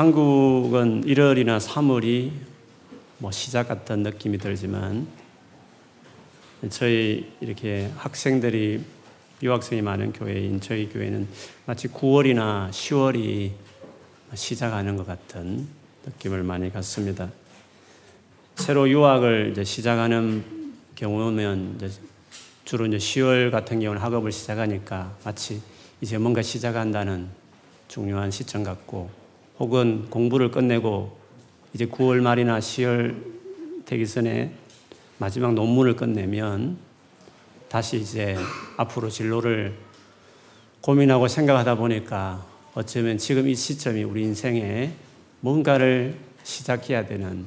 한국은 1월이나 3월이 뭐 시작 같은 느낌이 들지만 저희 이렇게 학생들이 유학생이 많은 교회인 저희 교회는 마치 9월이나 10월이 시작하는 것 같은 느낌을 많이 갖습니다. 새로 유학을 이제 시작하는 경우면 이제 주로 이제 10월 같은 경우는 학업을 시작하니까 마치 이제 뭔가 시작한다는 중요한 시점 같고 혹은 공부를 끝내고 이제 9월 말이나 10월 되기 전에 마지막 논문을 끝내면 다시 이제 앞으로 진로를 고민하고 생각하다 보니까 어쩌면 지금 이 시점이 우리 인생에 뭔가를 시작해야 되는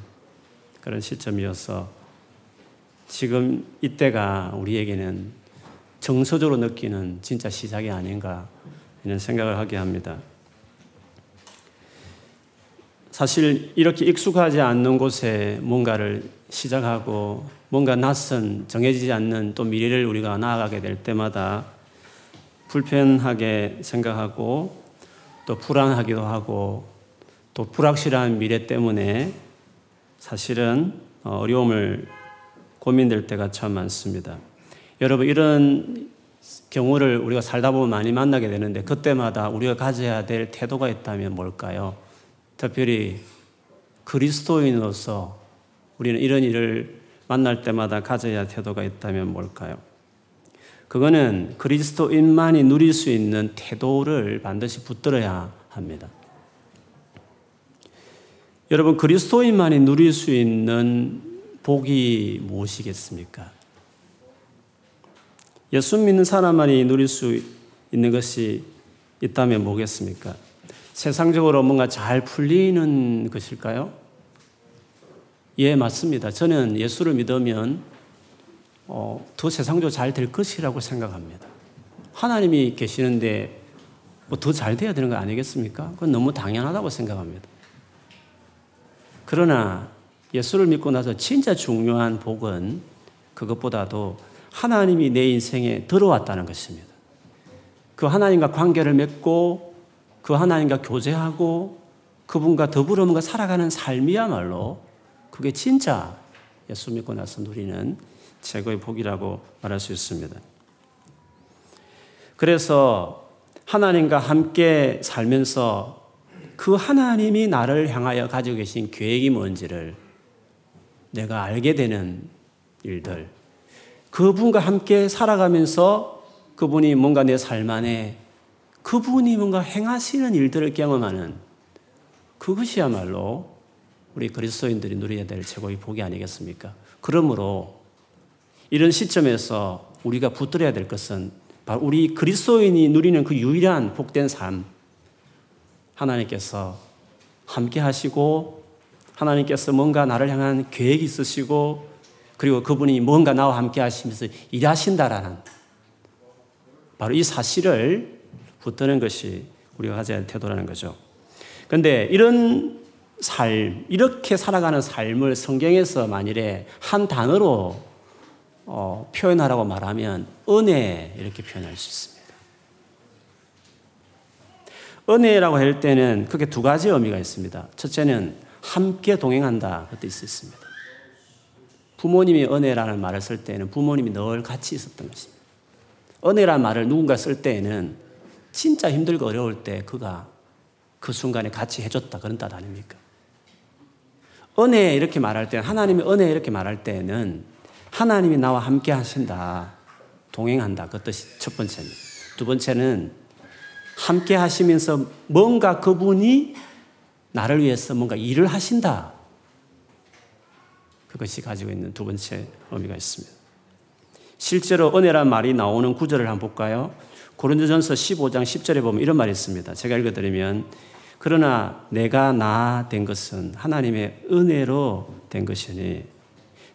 그런 시점이어서 지금 이때가 우리에게는 정서적으로 느끼는 진짜 시작이 아닌가 이런 생각을 하게 합니다. 사실 이렇게 익숙하지 않는 곳에 뭔가를 시작하고 뭔가 낯선 정해지지 않는 또 미래를 우리가 나아가게 될 때마다 불편하게 생각하고 또 불안하기도 하고 또 불확실한 미래 때문에 사실은 어려움을 고민될 때가 참 많습니다. 여러분 이런 경우를 우리가 살다 보면 많이 만나게 되는데 그때마다 우리가 가져야 될 태도가 있다면 뭘까요? 특별히 그리스도인으로서 우리는 이런 일을 만날 때마다 가져야 할 태도가 있다면 뭘까요? 그거는 그리스도인만이 누릴 수 있는 태도를 반드시 붙들어야 합니다. 여러분, 그리스도인만이 누릴 수 있는 복이 무엇이겠습니까? 예수 믿는 사람만이 누릴 수 있는 것이 있다면 뭐겠습니까? 세상적으로 뭔가 잘 풀리는 것일까요? 예, 맞습니다. 저는 예수를 믿으면 어, 더 세상적으로 잘 될 것이라고 생각합니다. 하나님이 계시는데 뭐 더 잘 돼야 되는 거 아니겠습니까? 그건 너무 당연하다고 생각합니다. 그러나 예수를 믿고 나서 진짜 중요한 복은 그것보다도 하나님이 내 인생에 들어왔다는 것입니다. 그 하나님과 관계를 맺고 그 하나님과 교제하고 그분과 더불어 뭔가 살아가는 삶이야말로 그게 진짜 예수 믿고 나서 누리는 최고의 복이라고 말할 수 있습니다. 그래서 하나님과 함께 살면서 그 하나님이 나를 향하여 가지고 계신 계획이 뭔지를 내가 알게 되는 일들, 그분과 함께 살아가면서 그분이 뭔가 내 삶 안에 그분이 뭔가 행하시는 일들을 경험하는 그것이야말로 우리 그리스도인들이 누려야 될 최고의 복이 아니겠습니까? 그러므로 이런 시점에서 우리가 붙들어야 될 것은 바로 우리 그리스도인이 누리는 그 유일한 복된 삶. 하나님께서 함께 하시고 하나님께서 뭔가 나를 향한 계획이 있으시고 그리고 그분이 뭔가 나와 함께 하시면서 일하신다라는 바로 이 사실을 붙드는 것이 우리가 가져야 할 태도라는 거죠. 근데 이런 삶, 이렇게 살아가는 삶을 성경에서 만일에 한 단어로 어, 표현하라고 말하면 은혜 이렇게 표현할 수 있습니다. 은혜라고 할 때는 크게 두 가지 의미가 있습니다. 첫째는 함께 동행한다. 그것도 있습니다. 부모님이 은혜라는 말을 쓸 때는 부모님이 늘 같이 있었던 것입니다. 은혜라는 말을 누군가 쓸 때에는 진짜 힘들고 어려울 때 그가 그 순간에 같이 해줬다. 그런 뜻 아닙니까? 은혜 이렇게 말할 때, 하나님의 은혜 이렇게 말할 때는 하나님이 나와 함께 하신다. 동행한다. 그 뜻이 첫 번째입니다. 두 번째는 함께 하시면서 뭔가 그분이 나를 위해서 뭔가 일을 하신다. 그것이 가지고 있는 두 번째 의미가 있습니다. 실제로 은혜란 말이 나오는 구절을 한번 볼까요? 고린도전서 15장 10절에 보면 이런 말이 있습니다. 제가 읽어드리면 그러나 내가 나 된 것은 하나님의 은혜로 된 것이니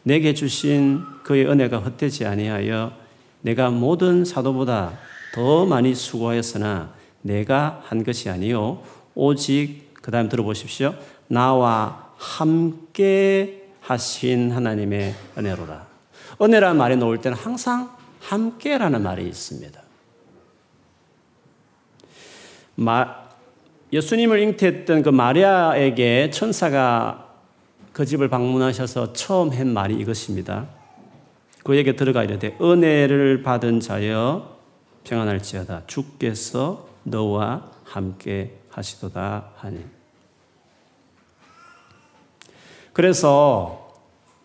내게 주신 그의 은혜가 헛되지 아니하여 내가 모든 사도보다 더 많이 수고하였으나 내가 한 것이 아니요 오직 그 다음 들어보십시오. 나와 함께 하신 하나님의 은혜로라. 은혜라는 말이 나올 때는 항상 함께라는 말이 있습니다. 마, 예수님을 잉태했던 그 마리아에게 천사가 그 집을 방문하셔서 처음 한 말이 이것입니다. 그에게 들어가 이르되 은혜를 받은 자여 평안할지어다 주께서 너와 함께 하시도다 하니. 그래서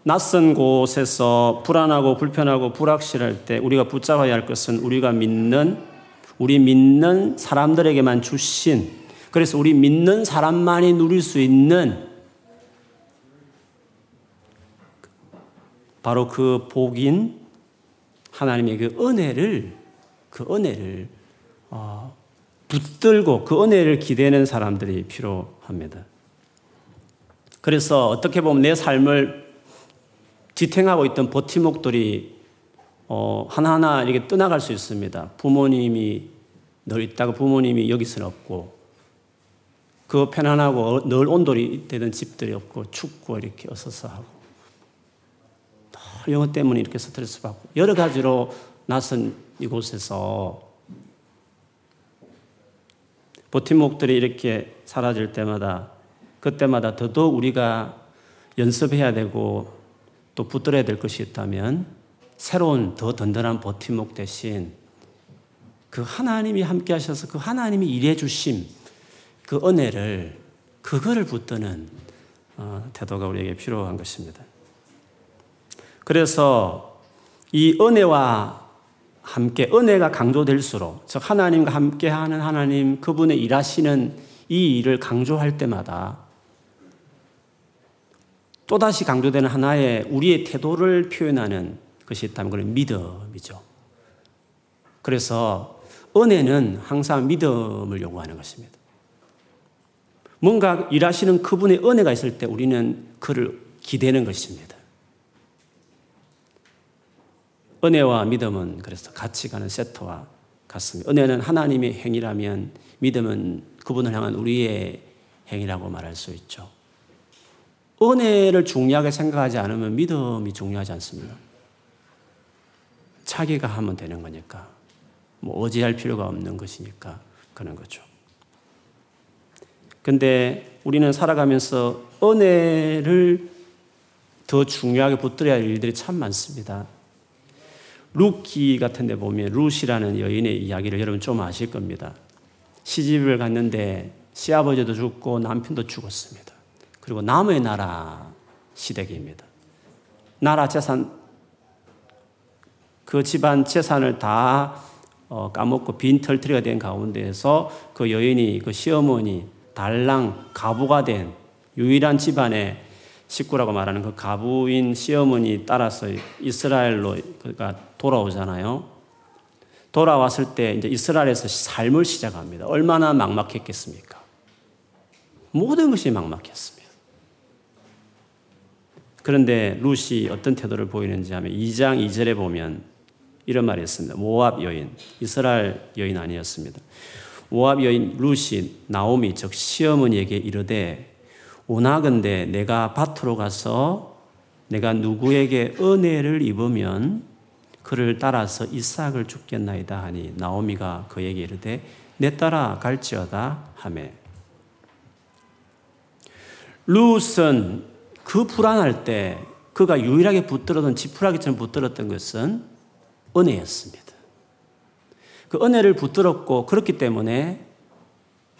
낯선 곳에서 불안하고 불편하고 불확실할 때 우리가 붙잡아야 할 것은 우리가 믿는 우리 믿는 사람들에게만 주신 그래서 우리 믿는 사람만이 누릴 수 있는 바로 그 복인 하나님의 그 은혜를 그 은혜를 어, 붙들고 그 은혜를 기대는 사람들이 필요합니다. 그래서 어떻게 보면 내 삶을 지탱하고 있던 버팀목들이 어, 하나하나 이렇게 떠나갈 수 있습니다. 부모님이 늘 있다가 부모님이 여기서는 없고 그 편안하고 늘 온돌이 되던 집들이 없고 춥고 이렇게 어서서 하고 영어 때문에 이렇게 스트레스 받고 여러 가지로 낯선 이곳에서 버팀목들이 이렇게 사라질 때마다 그때마다 더더욱 우리가 연습해야 되고 또 붙들어야 될 것이 있다면 새로운 더 든든한 버팀목 대신 그 하나님이 함께 하셔서 그 하나님이 일해 주심 그 은혜를 그거를 붙드는 어, 태도가 우리에게 필요한 것입니다. 그래서 이 은혜와 함께 은혜가 강조될수록 즉 하나님과 함께하는 하나님 그분의 일하시는 이 일을 강조할 때마다 또다시 강조되는 하나의 우리의 태도를 표현하는 것이 있다면 그건 믿음이죠. 그래서 은혜는 항상 믿음을 요구하는 것입니다. 뭔가 일하시는 그분의 은혜가 있을 때 우리는 그를 기대는 것입니다. 은혜와 믿음은 그래서 같이 가는 세트와 같습니다. 은혜는 하나님의 행위라면 믿음은 그분을 향한 우리의 행위라고 말할 수 있죠. 은혜를 중요하게 생각하지 않으면 믿음이 중요하지 않습니다. 자기가 하면 되는 거니까. 뭐 어지할 필요가 없는 것이니까 그런 거죠. 근데 우리는 살아가면서 은혜를 더 중요하게 붙들어야 할 일들이 참 많습니다. 룻기 같은 데 보면 룻이라는 여인의 이야기를 여러분 좀 아실 겁니다. 시집을 갔는데 시아버지도 죽고 남편도 죽었습니다. 그리고 남의 나라 시댁입니다. 나라 재산, 그 집안 재산을 다 어, 까먹고 빈 털터리가 된 가운데에서 그 여인이 그 시어머니 달랑 과부가 된 유일한 집안의 식구라고 말하는 그 가부인 시어머니 따라서 이스라엘로 그러니까 돌아오잖아요. 돌아왔을 때 이제 이스라엘에서 삶을 시작합니다. 얼마나 막막했겠습니까? 모든 것이 막막했습니다. 그런데 루시 어떤 태도를 보이는지 하면 2장 2절에 보면 이런 말이 있습니다. 모압 여인, 이스라엘 여인 아니었습니다. 모압 여인 루시 나오미 즉 시어머니에게 이르되 오나건대 내가 밭으로 가서 내가 누구에게 은혜를 입으면 그를 따라서 이삭을 죽겠나이다 하니 나오미가 그에게 이르되 내 따라 갈지어다 하매 룻은 그 불안할 때 그가 유일하게 붙들었던 지푸라기처럼 붙들었던 것은 은혜였습니다. 그 은혜를 붙들었고 그렇기 때문에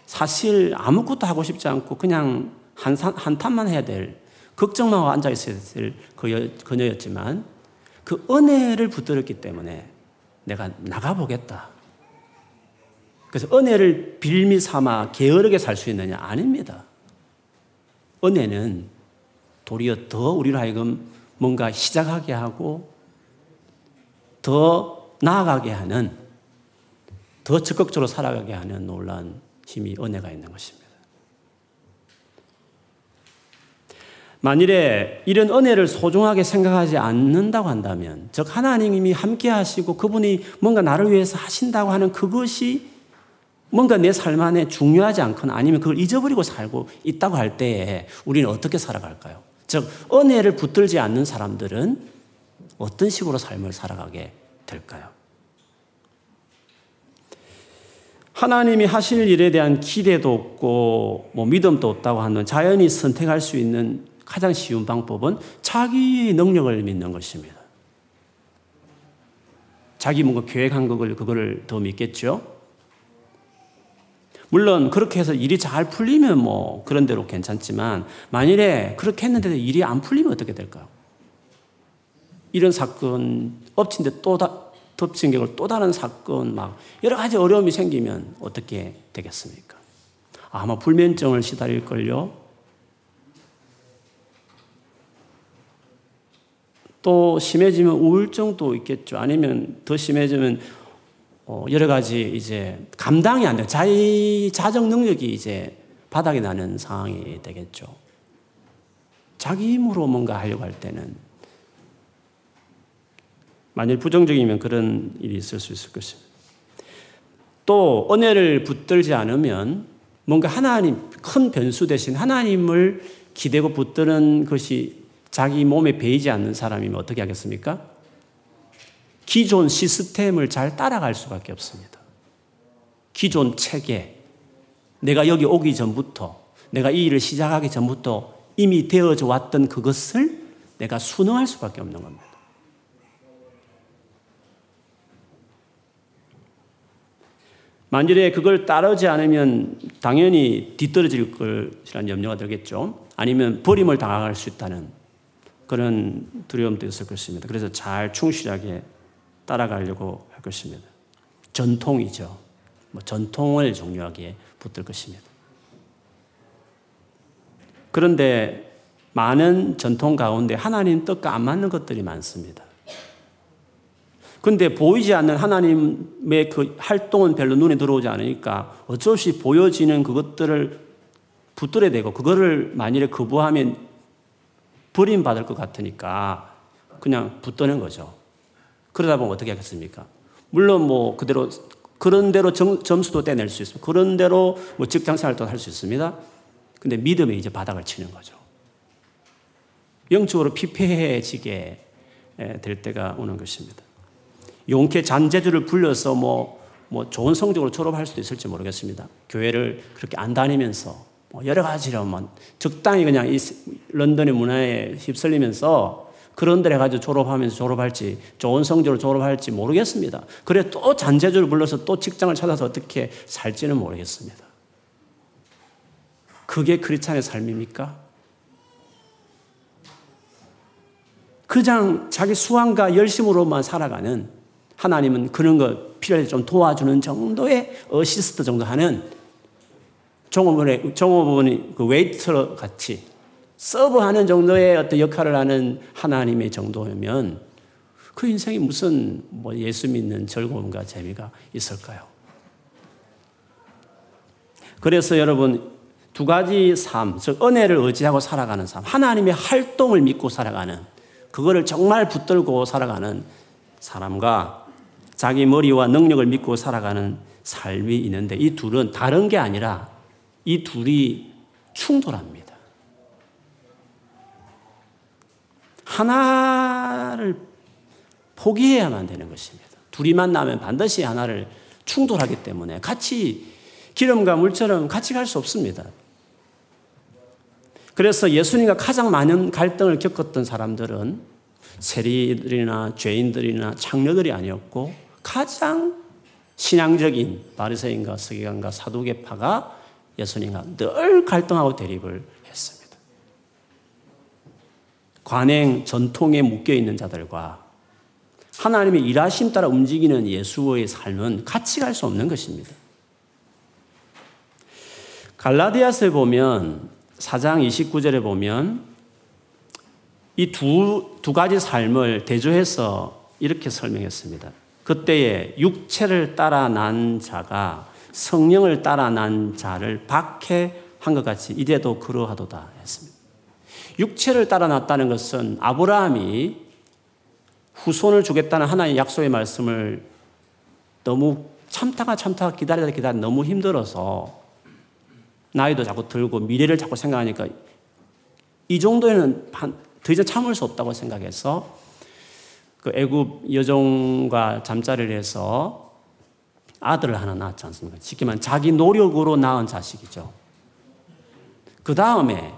사실 아무것도 하고 싶지 않고 그냥 한, 한탄만 해야 될, 걱정만 하고 앉아 있어야 될그 그녀였지만 그 은혜를 붙들었기 때문에 내가 나가보겠다. 그래서 은혜를 빌미 삼아 게으르게 살 수 있느냐? 아닙니다. 은혜는 도리어 더 우리로 하여금 뭔가 시작하게 하고 더 나아가게 하는 더 적극적으로 살아가게 하는 놀라운 힘이 은혜가 있는 것입니다. 만일에 이런 은혜를 소중하게 생각하지 않는다고 한다면, 즉, 하나님이 함께 하시고 그분이 뭔가 나를 위해서 하신다고 하는 그것이 뭔가 내 삶 안에 중요하지 않거나 아니면 그걸 잊어버리고 살고 있다고 할 때에 우리는 어떻게 살아갈까요? 즉, 은혜를 붙들지 않는 사람들은 어떤 식으로 삶을 살아가게 될까요? 하나님이 하실 일에 대한 기대도 없고 뭐 믿음도 없다고 하는 자연이 선택할 수 있는 가장 쉬운 방법은 자기 능력을 믿는 것입니다. 자기 뭔가 계획한 것을 그거를 더 믿겠죠. 물론 그렇게 해서 일이 잘 풀리면 뭐 그런 대로 괜찮지만 만일에 그렇게 했는데도 일이 안 풀리면 어떻게 될까요? 이런 사건 엎친 데또 덮친 격을 또 다른 사건 막 여러 가지 어려움이 생기면 어떻게 되겠습니까? 아마 불면증을 시달릴걸요. 또 심해지면 우울증도 있겠죠. 아니면 더 심해지면 어, 여러 가지 이제 감당이 안 돼. 자기 자정 능력이 이제 바닥이 나는 상황이 되겠죠. 자기 힘으로 뭔가 하려고 할 때는 만일 부정적이면 그런 일이 있을 수 있을 것입니다. 또 은혜를 붙들지 않으면 뭔가 하나님 큰 변수 대신 하나님을 기대고 붙드는 것이 자기 몸에 배이지 않는 사람이면 어떻게 하겠습니까? 기존 시스템을 잘 따라갈 수밖에 없습니다. 기존 체계, 내가 여기 오기 전부터, 내가 이 일을 시작하기 전부터 이미 되어져 왔던 그것을 내가 순응할 수밖에 없는 겁니다. 만일에 그걸 따르지 않으면 당연히 뒤떨어질 것이라는 염려가 들겠죠. 아니면 버림을 당할 수 있다는 그런 두려움도 있을 것입니다. 그래서 잘 충실하게 따라가려고 할 것입니다. 전통이죠. 뭐 전통을 중요하게 붙들 것입니다. 그런데 많은 전통 가운데 하나님 뜻과 안 맞는 것들이 많습니다. 근데 보이지 않는 하나님의 그 활동은 별로 눈에 들어오지 않으니까 어쩔 수 없이 보여지는 그것들을 붙들어야 되고 그거를 만일에 거부하면 버림받을 것 같으니까 그냥 붙드는 거죠. 그러다 보면 어떻게 하겠습니까? 물론 뭐 그대로 그런 대로 정, 점수도 떼낼 수 있습니다. 그런 대로 뭐 직장 생활도 할 수 있습니다. 근데 믿음에 이제 바닥을 치는 거죠. 영적으로 피폐해지게 될 때가 오는 것입니다. 용케 잔재주를 불려서 뭐, 뭐 좋은 성적으로 졸업할 수도 있을지 모르겠습니다. 교회를 그렇게 안 다니면서 뭐 여러 가지로 뭐 적당히 그냥 이 런던의 문화에 휩쓸리면서 그런 데를 가지고 졸업하면서 졸업할지 좋은 성적으로 졸업할지 모르겠습니다. 그래 또 잔재주를 부려서 또 직장을 찾아서 어떻게 살지는 모르겠습니다. 그게 크리스찬의 삶입니까? 그냥 자기 수완과 열심으로만 살아가는 하나님은 그런 거 필요할 좀 도와주는 정도의 어시스트 정도 하는 종업원의, 종업원이 그 웨이터 같이 서브하는 정도의 어떤 역할을 하는 하나님의 정도면 그 인생이 무슨 뭐 예수 믿는 즐거움과 재미가 있을까요? 그래서 여러분 두 가지 삶, 즉 은혜를 의지하고 살아가는 삶, 하나님의 활동을 믿고 살아가는 그거를 정말 붙들고 살아가는 사람과 자기 머리와 능력을 믿고 살아가는 삶이 있는데 이 둘은 다른 게 아니라 이 둘이 충돌합니다. 하나를 포기해야만 되는 것입니다. 둘이 만나면 반드시 하나를 충돌하기 때문에 같이 기름과 물처럼 같이 갈 수 없습니다. 그래서 예수님과 가장 많은 갈등을 겪었던 사람들은 세리들이나 죄인들이나 창녀들이 아니었고 가장 신앙적인 바리새인과 서기관과 사두개파가 예수님과 늘 갈등하고 대립을 했습니다. 관행 전통에 묶여 있는 자들과 하나님의 일하심 따라 움직이는 예수의 삶은 같이 갈 수 없는 것입니다. 갈라디아서에 보면 4장 29절에 보면 이 두 두 가지 삶을 대조해서 이렇게 설명했습니다. 그때에 육체를 따라 난 자가 성령을 따라 난 자를 박해한 것 같이 이래도 그러하도다 했습니다. 육체를 따라 났다는 것은 아브라함이 후손을 주겠다는 하나님의 약속의 말씀을 너무 참다가 참다가 기다리다 기다리다 너무 힘들어서 나이도 자꾸 들고 미래를 자꾸 생각하니까 이 정도에는 더 이상 참을 수 없다고 생각해서 그 애굽 여종과 잠자리를 해서 아들을 하나 낳았지 않습니까? 쉽게 말하면 자기 노력으로 낳은 자식이죠. 그 다음에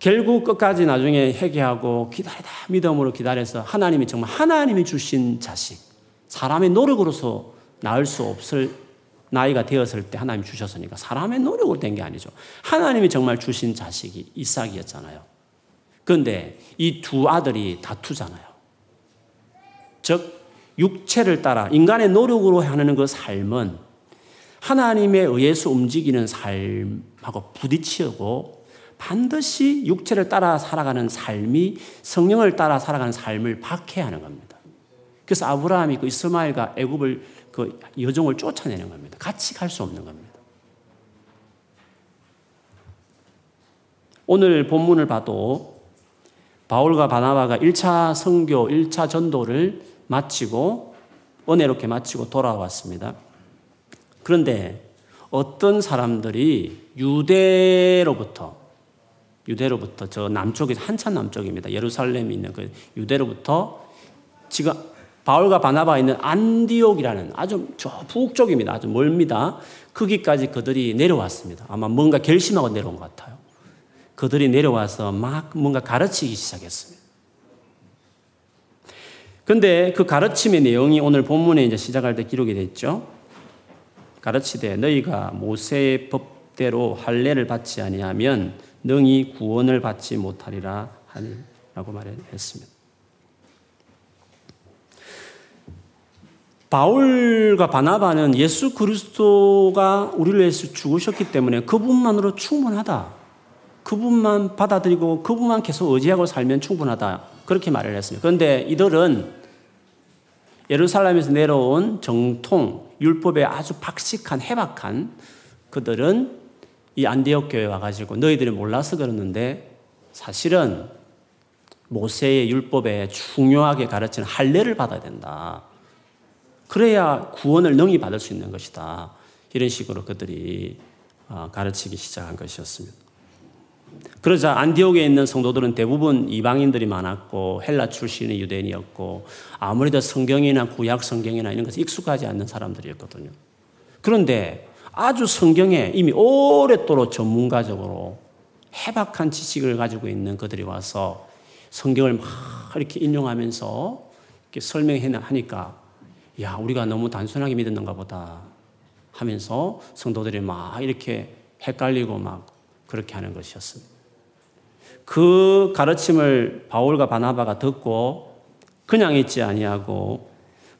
결국 끝까지 나중에 회개하고 기다리다 믿음으로 기다려서 하나님이 정말 하나님이 주신 자식, 사람의 노력으로서 낳을 수 없을 나이가 되었을 때 하나님 주셨으니까 사람의 노력으로 된 게 아니죠. 하나님이 정말 주신 자식이 이삭이었잖아요. 그런데 이 두 아들이 다투잖아요. 즉, 육체를 따라 인간의 노력으로 하는 그 삶은 하나님에 의해서 움직이는 삶하고 부딪히고 반드시 육체를 따라 살아가는 삶이 성령을 따라 살아가는 삶을 박해하는 겁니다. 그래서 아브라함이 그 이스마엘과 애굽을 그 여종을 쫓아내는 겁니다. 같이 갈 수 없는 겁니다. 오늘 본문을 봐도 바울과 바나바가 1차 성교, 1차 전도를 마치고 은혜롭게 마치고 돌아왔습니다. 그런데 어떤 사람들이 유대로부터 유대로부터 저 남쪽에 한참 남쪽입니다. 예루살렘이 있는 그 유대로부터 지금 바울과 바나바가 있는 안디옥이라는 아주 저 북쪽입니다. 아주 멀습니다. 거기까지 그들이 내려왔습니다. 아마 뭔가 결심하고 내려온 것 같아요. 그들이 내려와서 막 뭔가 가르치기 시작했습니다. 근데 그 가르침의 내용이 오늘 본문에 이제 시작할 때 기록이 됐죠. 가르치되 너희가 모세의 법대로 할례를 받지 아니하면 능히 구원을 받지 못하리라 하니라고 말했습니다. 바울과 바나바는 예수 그리스도가 우리를 위해서 죽으셨기 때문에 그분만으로 충분하다. 그분만 받아들이고 그분만 계속 의지하고 살면 충분하다. 그렇게 말을 했습니다. 그런데 이들은 예루살렘에서 내려온 정통, 율법에 아주 박식한, 해박한 그들은 이 안디옥 교회 와가지고 너희들이 몰라서 그러는데 사실은 모세의 율법에 중요하게 가르치는 할례를 받아야 된다. 그래야 구원을 능히 받을 수 있는 것이다. 이런 식으로 그들이 어, 가르치기 시작한 것이었습니다. 그러자 안디옥에 있는 성도들은 대부분 이방인들이 많았고 헬라 출신의 유대인이었고 아무래도 성경이나 구약 성경이나 이런 것에 익숙하지 않는 사람들이었거든요. 그런데 아주 성경에 이미 오랫도록 전문가적으로 해박한 지식을 가지고 있는 그들이 와서 성경을 막 이렇게 인용하면서 이렇게 설명해 하니까 야, 우리가 너무 단순하게 믿었는가 보다 하면서 성도들이 막 이렇게 헷갈리고 막 그렇게 하는 것이었습니다. 그 가르침을 바울과 바나바가 듣고 그냥 있지 아니하고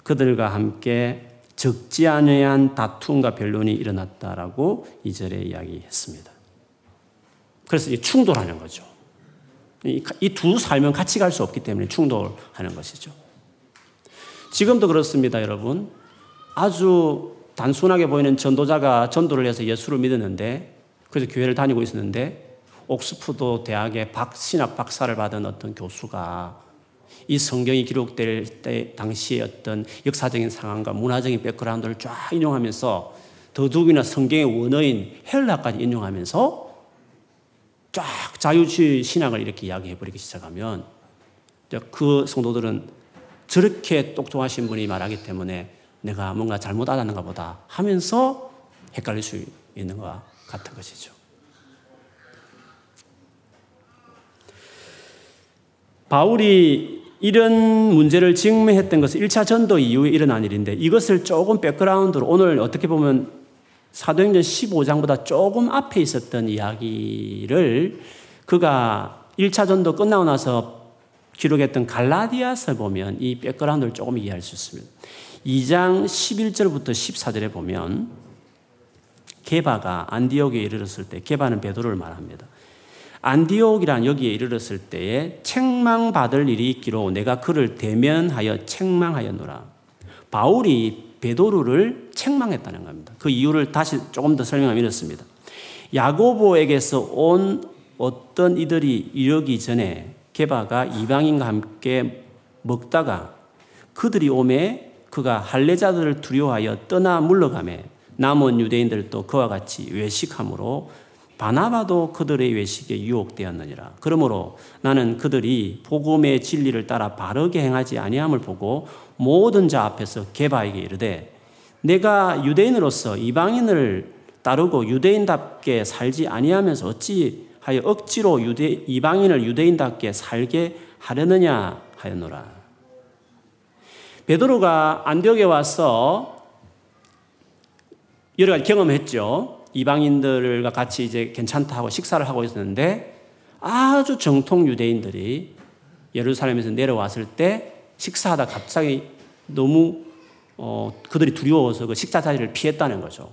그들과 함께 적지 않은 다툼과 변론이 일어났다라고 이절에 이야기했습니다. 그래서 충돌하는 거죠. 이 두 삶은 같이 갈 수 없기 때문에 충돌하는 것이죠. 지금도 그렇습니다, 여러분. 아주 단순하게 보이는 전도자가 전도를 해서 예수를 믿었는데, 그래서 교회를 다니고 있었는데, 옥스푸드 대학의 박, 신학 박사를 받은 어떤 교수가 이 성경이 기록될 때 당시의 어떤 역사적인 상황과 문화적인 백그라운드를 쫙 인용하면서 더욱이나 성경의 원어인 헬라까지 인용하면서 쫙 자유주의 신학을 이렇게 이야기해 버리기 시작하면 그 성도들은 저렇게 똑똑하신 분이 말하기 때문에 내가 뭔가 잘못 알았는가 보다 하면서 헷갈릴 수 있는 것 같은 것이죠. 바울이 이런 문제를 직면했던 것은 1차 전도 이후에 일어난 일인데 이것을 조금 백그라운드로 오늘 어떻게 보면 사도행전 15장보다 조금 앞에 있었던 이야기를 그가 1차 전도 끝나고 나서 기록했던 갈라디아서 보면 이 백그라운드를 조금 이해할 수 있습니다. 2장 11절부터 14절에 보면 게바가 안디옥에 이르렀을 때 게바는 베드로를 말합니다. 안디옥이란 여기에 이르렀을 때에 책망받을 일이 있기로 내가 그를 대면하여 책망하였노라. 바울이 베드로를 책망했다는 겁니다. 그 이유를 다시 조금 더 설명하면 이렇습니다. 야고보에게서 온 어떤 이들이 이르기 전에 게바가 이방인과 함께 먹다가 그들이 오매 그가 할례자들을 두려워하여 떠나 물러가매 남은 유대인들도 그와 같이 외식함으로 바나바도 그들의 외식에 유혹되었느니라. 그러므로 나는 그들이 복음의 진리를 따라 바르게 행하지 아니함을 보고 모든 자 앞에서 게바에게 이르되 내가 유대인으로서 이방인을 따르고 유대인답게 살지 아니하면서 어찌하여 억지로 유대 이방인을 유대인답게 살게 하려느냐 하였노라. 베드로가 안디옥에 와서 여러 가지 경험했죠. 이방인들과 같이 이제 괜찮다 하고 식사를 하고 있었는데 아주 정통 유대인들이 예루살렘에서 내려왔을 때 식사하다 갑자기 너무 어, 그들이 두려워서 그 식사 자리를 피했다는 거죠.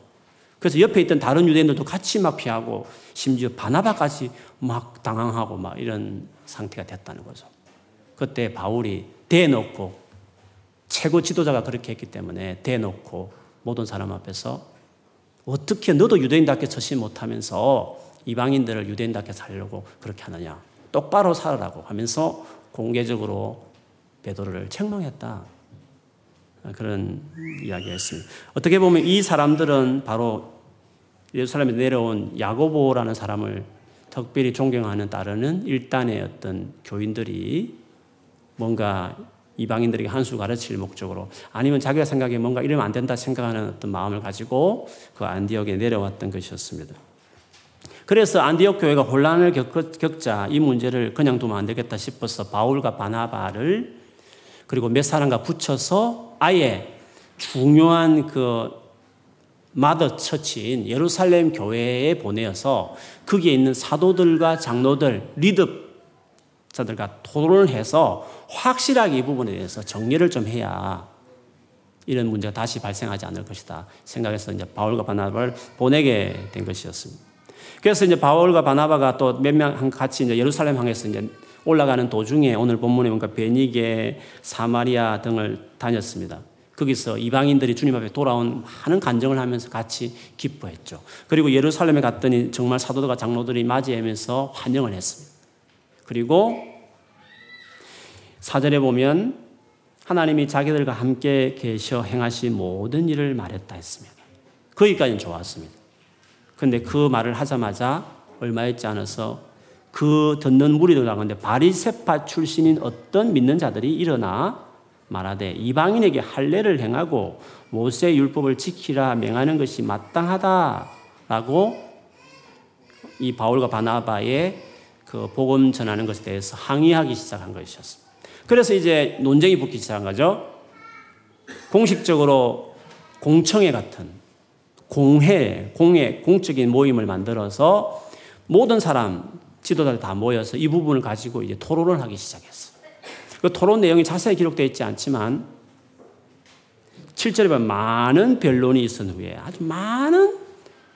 그래서 옆에 있던 다른 유대인들도 같이 막 피하고 심지어 바나바까지 막 당황하고 막 이런 상태가 됐다는 거죠. 그때 바울이 대놓고 최고 지도자가 그렇게 했기 때문에 대놓고 모든 사람 앞에서 어떻게 너도 유대인답게 처신 못하면서 이방인들을 유대인답게 살려고 그렇게 하느냐. 똑바로 살아라고 하면서 공개적으로 베드로를 책망했다. 그런 이야기였습니다. 어떻게 보면 이 사람들은 바로 예루살렘에 내려온 야고보라는 사람을 특별히 존경하는 따르는 일단의 어떤 교인들이 뭔가 이방인들에게 한수 가르칠 목적으로 아니면 자기가 생각에 뭔가 이러면 안 된다 생각하는 어떤 마음을 가지고 그 안디옥에 내려왔던 것이었습니다. 그래서 안디옥 교회가 혼란을 겪자 이 문제를 그냥 두면 안 되겠다 싶어서 바울과 바나바를 그리고 몇 사람과 붙여서 아예 중요한 그 마더 처치인 예루살렘 교회에 보내어서 거기에 있는 사도들과 장로들, 리더 자들과 토론을 해서 확실하게 이 부분에 대해서 정리를 좀 해야 이런 문제가 다시 발생하지 않을 것이다 생각해서 이제 바울과 바나바를 보내게 된 것이었습니다. 그래서 이제 바울과 바나바가 또 몇 명 같이 이제 예루살렘 향해서 이제 올라가는 도중에 오늘 본문에 보니까 베니게, 사마리아 등을 다녔습니다. 거기서 이방인들이 주님 앞에 돌아온 많은 간정을 하면서 같이 기뻐했죠. 그리고 예루살렘에 갔더니 정말 사도들과 장로들이 맞이하면서 환영을 했습니다. 그리고 사절에 보면 하나님이 자기들과 함께 계셔 행하신 모든 일을 말했다 했습니다. 거기까지는 좋았습니다. 근데 그 말을 하자마자 얼마 있지 않아서 그 듣는 무리들 가운데 바리세파 출신인 어떤 믿는 자들이 일어나 말하되 이방인에게 할례를 행하고 모세 율법을 지키라 명하는 것이 마땅하다라고 이 바울과 바나바의 그 복음 전하는 것에 대해서 항의하기 시작한 것이었습니다. 그래서 이제 논쟁이 붙기 시작한 거죠. 공식적으로 공청회 같은 공회, 공회, 공적인 모임을 만들어서 모든 사람, 지도자들 다 모여서 이 부분을 가지고 이제 토론을 하기 시작했어요. 그 토론 내용이 자세히 기록되어 있지 않지만 7절에 보면 많은 변론이 있은 후에 아주 많은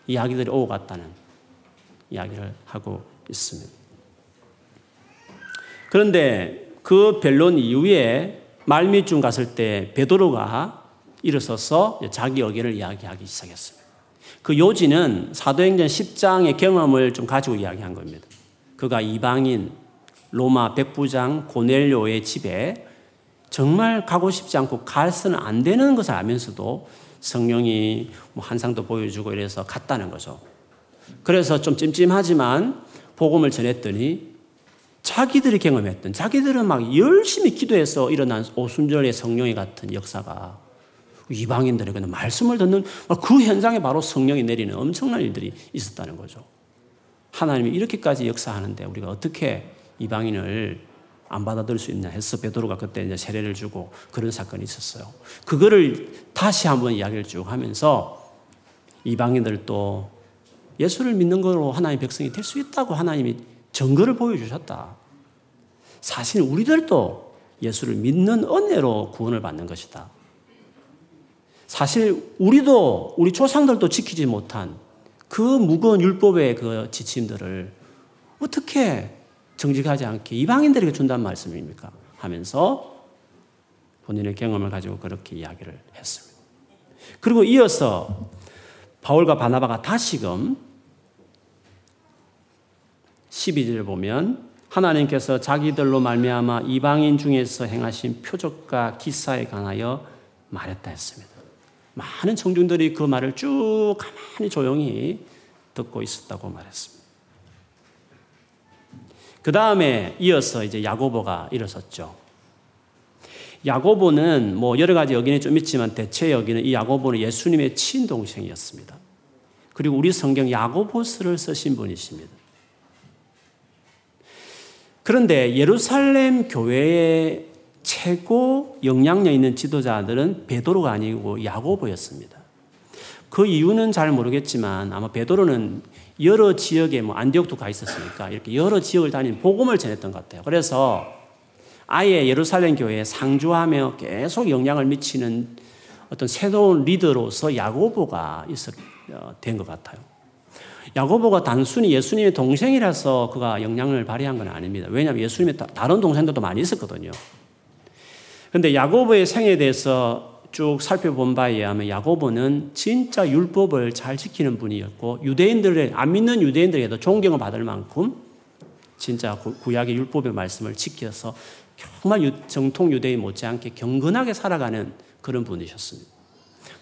이야기들이 오고 갔다는 이야기를 하고 있습니다. 그런데 그 변론 이후에 말미쯤 갔을 때 베드로가 일어서서 자기 의견을 이야기하기 시작했습니다. 그 요지는 사도행전 10장의 경험을 좀 가지고 이야기한 겁니다. 그가 이방인 로마 백부장 고넬료의 집에 정말 가고 싶지 않고 갈수는 안 되는 것을 알면서도 성령이 뭐 한상도 보여주고 이래서 갔다는 거죠. 그래서 좀 찜찜하지만 복음을 전했더니 자기들이 경험했던 자기들은 막 열심히 기도해서 일어난 오순절의 성령의 같은 역사가 이방인들에게 는 말씀을 듣는 그 현장에 바로 성령이 내리는 엄청난 일들이 있었다는 거죠. 하나님이 이렇게까지 역사하는데 우리가 어떻게 이방인을 안 받아들일 수 있냐 해서 베드로가 그때 이제 세례를 주고 그런 사건이 있었어요. 그거를 다시 한번 이야기를 쭉 하면서 이방인들도 예수를 믿는 거로 하나님의 백성이 될 수 있다고 하나님이 증거를 보여주셨다. 사실 우리들도 예수를 믿는 은혜로 구원을 받는 것이다. 사실 우리도 우리 조상들도 지키지 못한 그 무거운 율법의 그 지침들을 어떻게 정직하지 않게 이방인들에게 준다는 말씀입니까? 하면서 본인의 경험을 가지고 그렇게 이야기를 했습니다. 그리고 이어서 바울과 바나바가 다시금 12절을 보면 하나님께서 자기들로 말미암아 이방인 중에서 행하신 표적과 기사에 관하여 말했다 했습니다. 많은 청중들이 그 말을 쭉 가만히 조용히 듣고 있었다고 말했습니다. 그 다음에 이어서 이제 야고보가 일어섰죠. 야고보는 뭐 여러 가지 여기는 좀 있지만 대체 여기는 이 야고보는 예수님의 친동생이었습니다. 그리고 우리 성경 야고보스를 쓰신 분이십니다. 그런데 예루살렘 교회의 최고 영향력 있는 지도자들은 베드로가 아니고 야고보였습니다. 그 이유는 잘 모르겠지만 아마 베드로는 여러 지역에 뭐 안디옥도 가 있었으니까 이렇게 여러 지역을 다니는 복음을 전했던 것 같아요. 그래서 아예 예루살렘 교회에 상주하며 계속 영향을 미치는 어떤 새로운 리더로서 야고보가 있었 어, 된것 같아요. 야고보가 단순히 예수님의 동생이라서 그가 영향을 발휘한 건 아닙니다. 왜냐하면 예수님의 다른 동생들도 많이 있었거든요. 그런데 야고보의 생에 대해서 쭉 살펴본 바에 의하면 야고보는 진짜 율법을 잘 지키는 분이었고 유대인들의 안 믿는 유대인들에게도 존경을 받을 만큼 진짜 구약의 율법의 말씀을 지켜서 정말 정통 유대인 못지않게 경건하게 살아가는 그런 분이셨습니다.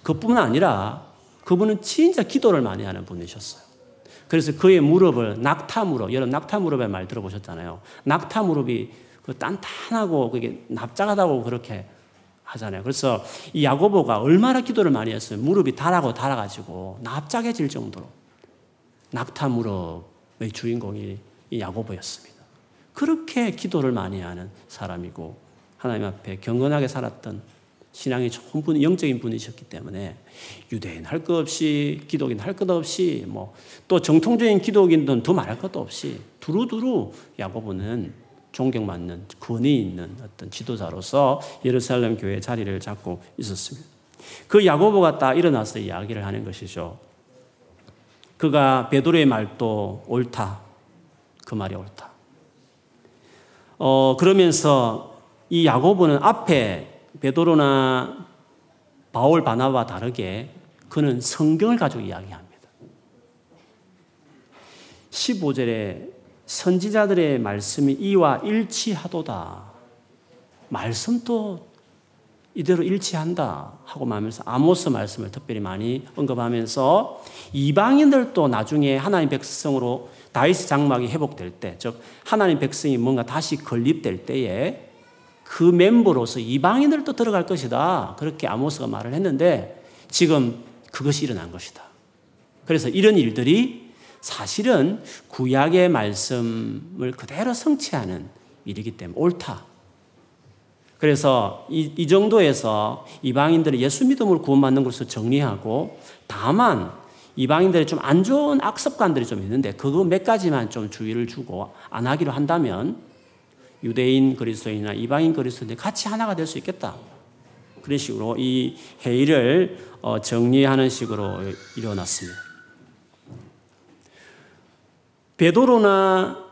그뿐만 아니라 그분은 진짜 기도를 많이 하는 분이셨어요. 그래서 그의 무릎을 낙타 무릎, 여러분 낙타 무릎의 말 들어보셨잖아요. 낙타 무릎이 그 단단하고 그게 납작하다고 그렇게 하잖아요. 그래서 이 야고보가 얼마나 기도를 많이 했어요. 무릎이 달하고 달아가지고 납작해질 정도로 낙타 무릎의 주인공이 이 야고보였습니다. 그렇게 기도를 많이 하는 사람이고 하나님 앞에 경건하게 살았던 좋은 분, 영적인 분이셨기 때문에 유대인 할 것 없이 기독인 할 것 없이 뭐 또 정통적인 기독인들은 더 말할 것도 없이 두루두루 야고보는 존경받는 권위 있는 어떤 지도자로서 예루살렘 교회 자리를 잡고 있었습니다. 그 야고보가 딱 일어나서 이야기를 하는 것이죠. 그가 베드로의 말도 옳다. 그 말이 옳다. 어, 그러면서 이 야고보는 앞에 베드로나 바울 바나바 다르게 그는 성경을 가지고 이야기합니다. 15절에 선지자들의 말씀이 이와 일치하도다. 말씀도 이대로 일치한다 하고 말하면서 아모스 말씀을 특별히 많이 언급하면서 이방인들도 나중에 하나님 백성으로 다윗 장막이 회복될 때, 즉 하나님 백성이 뭔가 다시 건립될 때에 그 멤버로서 이방인들도 들어갈 것이다. 그렇게 아모스가 말을 했는데 지금 그것이 일어난 것이다. 그래서 이런 일들이 사실은 구약의 말씀을 그대로 성취하는 일이기 때문에 옳다. 그래서 이, 이 정도에서 이방인들이 예수 믿음을 구원받는 것으로 정리하고 다만 이방인들의 좀 안 좋은 악습관들이 좀 있는데 그거 몇 가지만 좀 주의를 주고 안 하기로 한다면 유대인 그리스도인이나 이방인 그리스도인이 같이 하나가 될 수 있겠다. 그런 식으로 이 회의를 어, 정리하는 식으로 일어났습니다. 베드로나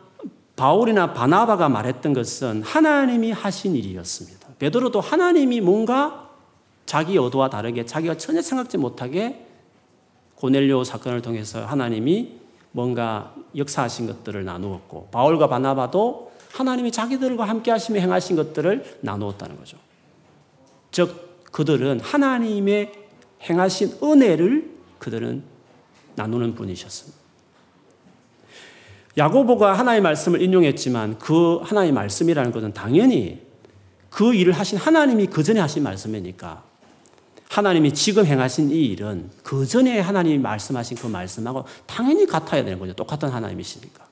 바울이나 바나바가 말했던 것은 하나님이 하신 일이었습니다. 베드로도 하나님이 뭔가 자기 의도와 다르게 자기가 전혀 생각지 못하게 고넬료 사건을 통해서 하나님이 뭔가 역사하신 것들을 나누었고 바울과 바나바도 하나님이 자기들과 함께 하시며 행하신 것들을 나누었다는 거죠. 즉 그들은 하나님의 행하신 은혜를 그들은 나누는 분이셨습니다. 야고보가 하나의 말씀을 인용했지만 그 하나의 말씀이라는 것은 당연히 그 일을 하신 하나님이 그 전에 하신 말씀이니까 하나님이 지금 행하신 이 일은 그 전에 하나님이 말씀하신 그 말씀하고 당연히 같아야 되는 거죠. 똑같은 하나님이시니까.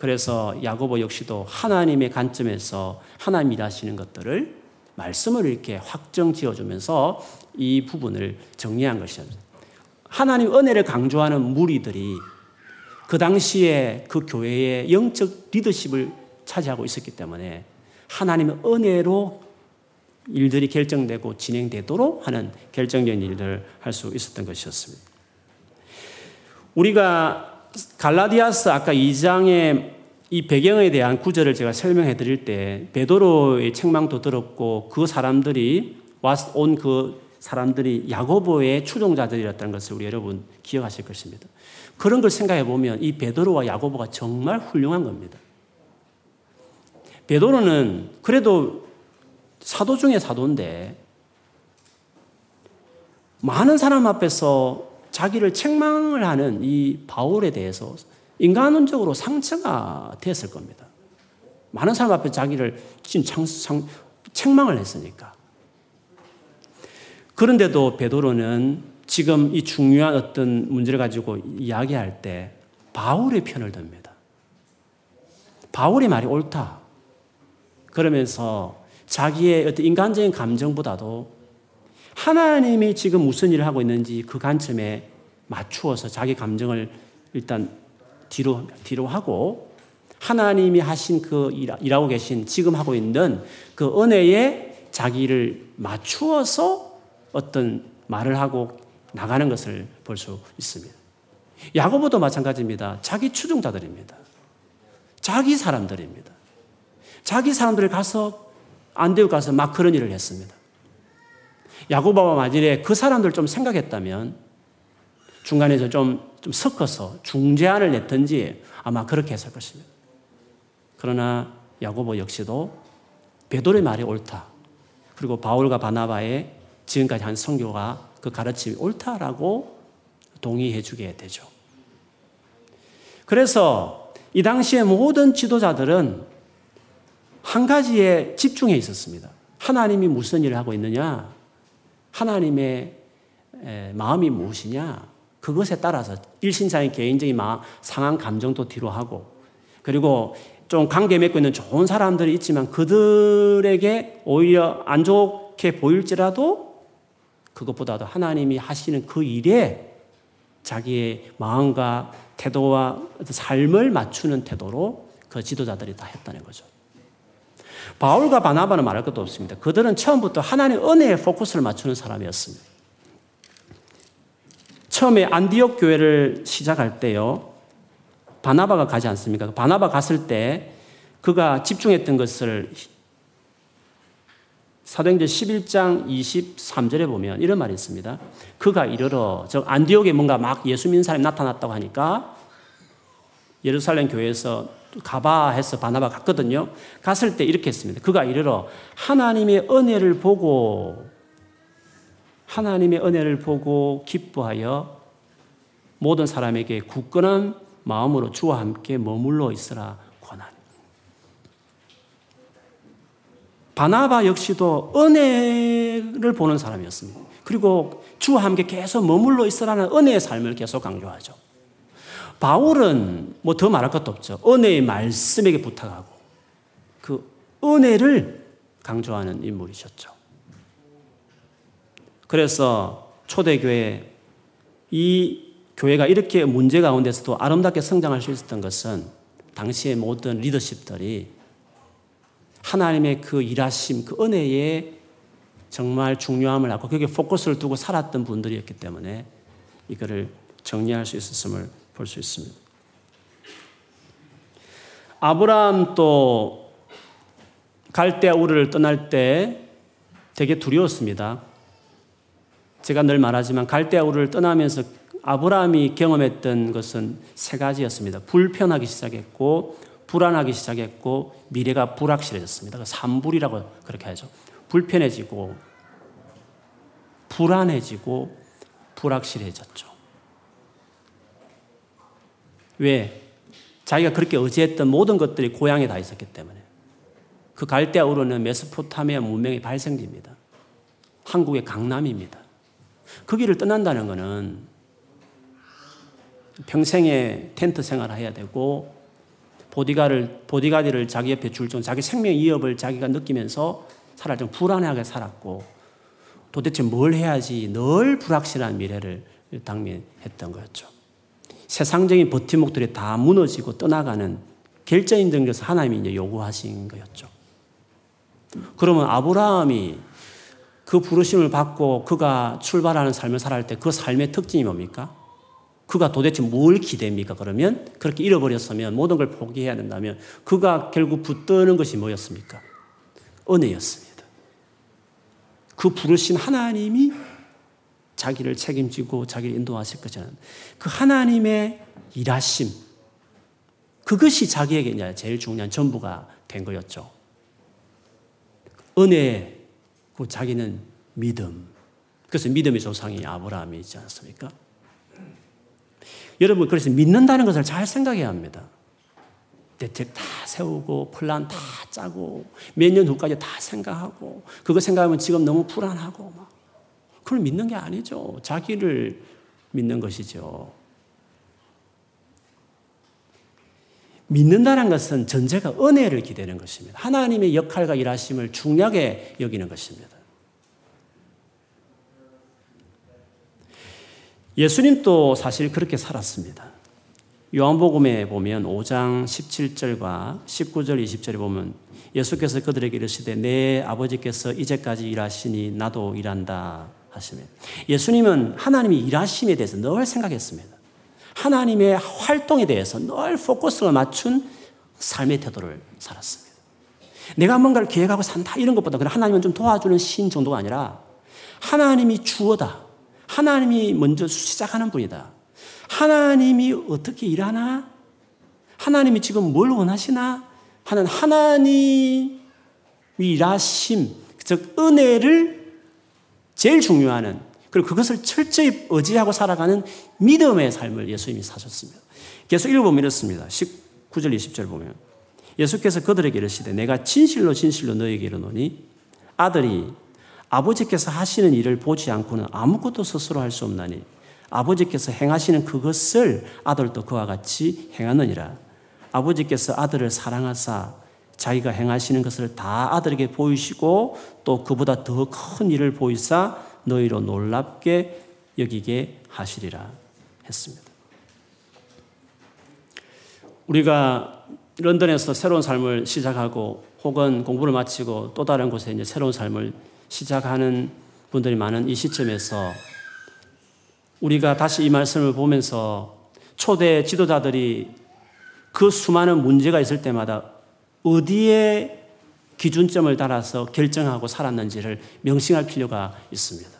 그래서 야고보 역시도 하나님의 관점에서 하나님 일하시는 것들을 말씀을 이렇게 확정 지어주면서 이 부분을 정리한 것이죠. 하나님 은혜를 강조하는 무리들이 그 당시에 그 교회의 영적 리더십을 차지하고 있었기 때문에 하나님의 은혜로 일들이 결정되고 진행되도록 하는 결정적인 일들을 할 수 있었던 것이었습니다. 우리가 갈라디아스 아까 2장의 이 배경에 대한 구절을 제가 설명해 드릴 때 베드로의 책망도 들었고 그 사람들이 온 그 사람들이 야고보의 추종자들이었다는 것을 우리 여러분 기억하실 것입니다. 그런 걸 생각해 보면 이 베드로와 야고보가 정말 훌륭한 겁니다. 베드로는 그래도 사도 중에 사도인데 많은 사람 앞에서 자기를 책망을 하는 이 바울에 대해서 인간론적으로 상처가 됐을 겁니다. 많은 사람 앞에 자기를 진 상, 상, 책망을 했으니까. 그런데도 베드로는 지금 이 중요한 어떤 문제를 가지고 이야기할 때 바울의 편을 듭니다. 바울의 말이 옳다. 그러면서 자기의 어떤 인간적인 감정보다도 하나님이 지금 무슨 일을 하고 있는지 그 관점에 맞추어서 자기 감정을 일단 뒤로, 뒤로 하고 하나님이 하신 그 일하고 계신 지금 하고 있는 그 은혜에 자기를 맞추어서 어떤 말을 하고 나가는 것을 볼 수 있습니다. 야고보도 마찬가지입니다. 자기 추종자들입니다. 자기 사람들입니다. 자기 사람들을 가서 안되고 가서 막 그런 일을 했습니다. 야고보와 만일에 그 사람들 좀 생각했다면 중간에서 좀, 좀 섞어서 중재안을 냈든지 아마 그렇게 했을 것입니다. 그러나 야고보 역시도 베드로의 말이 옳다. 그리고 바울과 바나바의 지금까지 한 성교가 그 가르침이 옳다라고 동의해 주게 되죠. 그래서 이 당시의 모든 지도자들은 한 가지에 집중해 있었습니다. 하나님이 무슨 일을 하고 있느냐? 하나님의 마음이 무엇이냐? 그것에 따라서 일신자의 개인적인 마음, 상황, 감정도 뒤로 하고 그리고 좀 관계 맺고 있는 좋은 사람들이 있지만 그들에게 오히려 안 좋게 보일지라도 그것보다도 하나님이 하시는 그 일에 자기의 마음과 태도와 삶을 맞추는 태도로 그 지도자들이 다 했다는 거죠. 바울과 바나바는 말할 것도 없습니다. 그들은 처음부터 하나님의 은혜에 포커스를 맞추는 사람이었습니다. 처음에 안디옥 교회를 시작할 때요. 바나바가 가지 않습니까? 바나바 갔을 때 그가 집중했던 것을 사도행전 11장 23절에 보면 이런 말이 있습니다. 그가 이르러 저 안디옥에 뭔가 막 예수 믿는 사람이 나타났다고 하니까 예루살렘 교회에서 가봐 해서 바나바 갔거든요. 갔을 때 이렇게 했습니다. 그가 이르러 하나님의 은혜를 보고 하나님의 은혜를 보고 기뻐하여 모든 사람에게 굳건한 마음으로 주와 함께 머물러 있으라 바나바 역시도 은혜를 보는 사람이었습니다. 그리고 주와 함께 계속 머물러 있으라는 은혜의 삶을 계속 강조하죠. 바울은 뭐 더 말할 것도 없죠. 은혜의 말씀에게 부탁하고 그 은혜를 강조하는 인물이셨죠. 그래서 초대교회 이 교회가 이렇게 문제 가운데서도 아름답게 성장할 수 있었던 것은 당시의 모든 리더십들이 하나님의 그 일하심, 그 은혜에 정말 중요함을 알고 거기에 포커스를 두고 살았던 분들이었기 때문에 이거를 정리할 수 있었음을 볼 수 있습니다. 아브라함도 갈대 우르를 떠날 때 되게 두려웠습니다. 제가 늘 말하지만 갈대 우르를 떠나면서 아브라함이 경험했던 것은 세 가지였습니다. 불편하기 시작했고 불안하기 시작했고 미래가 불확실해졌습니다. 산불이라고 그렇게 하죠. 불편해지고 불안해지고 불확실해졌죠. 왜? 자기가 그렇게 의지했던 모든 것들이 고향에 다 있었기 때문에. 그 갈대아 우르는 메소포타미아 문명의 발생지입니다. 한국의 강남입니다. 그 길을 떠난다는 것은 평생의 텐트 생활을 해야 되고 보디가를 보디가디를 자기 옆에 줄 정도 자기 생명 위협을 자기가 느끼면서 살아 좀 불안하게 살았고 도대체 뭘 해야지 늘 불확실한 미래를 당면했던 거였죠. 세상적인 버팀목들이 다 무너지고 떠나가는 결정인 것을 하나님이 이제 요구하신 거였죠. 그러면 아브라함이 그 부르심을 받고 그가 출발하는 삶을 살아갈 때 그 삶의 특징이 뭡니까? 그가 도대체 뭘 기대입니까? 그러면 그렇게 잃어버렸으면 모든 걸 포기해야 된다면 그가 결국 붙드는 것이 뭐였습니까? 은혜였습니다. 그 부르신 하나님이 자기를 책임지고 자기를 인도하실 것이라는 그 하나님의 일하심 그것이 자기에게 제일 중요한 전부가 된 거였죠. 은혜, 그 자기는 믿음. 그래서 믿음의 조상이 아브라함이지 않습니까? 여러분, 그래서 믿는다는 것을 잘 생각해야 합니다. 대책 다 세우고 플랜 다 짜고 몇 년 후까지 다 생각하고 그거 생각하면 지금 너무 불안하고 막 그걸 믿는 게 아니죠. 자기를 믿는 것이죠. 믿는다는 것은 전제가 은혜를 기대는 것입니다. 하나님의 역할과 일하심을 중요하게 여기는 것입니다. 예수님도 사실 그렇게 살았습니다. 요한복음에 보면 5장 17절과 19절 20절에 보면 예수께서 그들에게 이르시되 내 아버지께서 이제까지 일하시니 나도 일한다 하시면 예수님은 하나님이 일하심에 대해서 늘 생각했습니다. 하나님의 활동에 대해서 늘 포커스를 맞춘 삶의 태도를 살았습니다. 내가 뭔가를 계획하고 산다 이런 것보다 그냥 하나님은 좀 도와주는 신 정도가 아니라 하나님이 주어다. 하나님이 먼저 시작하는 분이다. 하나님이 어떻게 일하나? 하나님이 지금 뭘 원하시나? 하는 하나님이 일하심, 즉 은혜를 제일 중요하는 그리고 그것을 철저히 의지하고 살아가는 믿음의 삶을 예수님이 사셨습니다. 계속 읽어보면 이렇습니다. 19절 20절 보면 예수께서 그들에게 이르시되 내가 진실로 진실로 너에게 이르노니 아들이 아버지께서 하시는 일을 보지 않고는 아무것도 스스로 할 수 없나니 아버지께서 행하시는 그것을 아들도 그와 같이 행하느니라. 아버지께서 아들을 사랑하사 자기가 행하시는 것을 다 아들에게 보이시고 또 그보다 더 큰 일을 보이사 너희로 놀랍게 여기게 하시리라 했습니다. 우리가 런던에서 새로운 삶을 시작하고 혹은 공부를 마치고 또 다른 곳에 이제 새로운 삶을 시작하는 분들이 많은 이 시점에서 우리가 다시 이 말씀을 보면서 초대 지도자들이 그 수많은 문제가 있을 때마다 어디에 기준점을 따라서 결정하고 살았는지를 명심할 필요가 있습니다.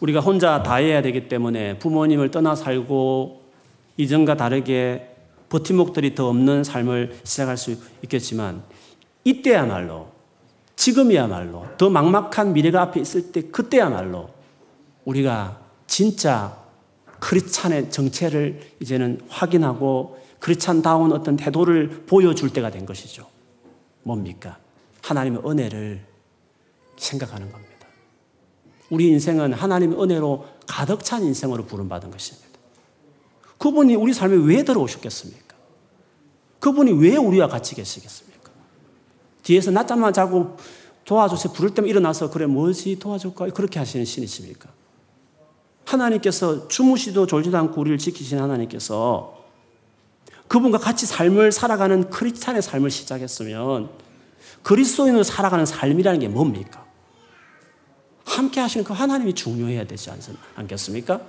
우리가 혼자 다 해야 되기 때문에 부모님을 떠나 살고 이전과 다르게 버팀목들이 더 없는 삶을 시작할 수 있겠지만 이때야말로 지금이야말로 더 막막한 미래가 앞에 있을 때 그때야말로 우리가 진짜 크리찬의 정체를 이제는 확인하고 크리찬다운 어떤 태도를 보여줄 때가 된 것이죠. 뭡니까? 하나님의 은혜를 생각하는 겁니다. 우리 인생은 하나님의 은혜로 가득 찬 인생으로 부름받은 것입니다. 그분이 우리 삶에 왜 들어오셨겠습니까? 그분이 왜 우리와 같이 계시겠습니까? 뒤에서 낮잠만 자고 도와주세요. 부를 때면 일어나서 그래 뭐지 도와줄까? 그렇게 하시는 신이십니까? 하나님께서 주무시도 졸지도 않고 우리를 지키신 하나님께서 그분과 같이 삶을 살아가는 크리스찬의 삶을 시작했으면 그리스도인으로 살아가는 삶이라는 게 뭡니까? 함께 하시는 그 하나님이 중요해야 되지 않겠습니까?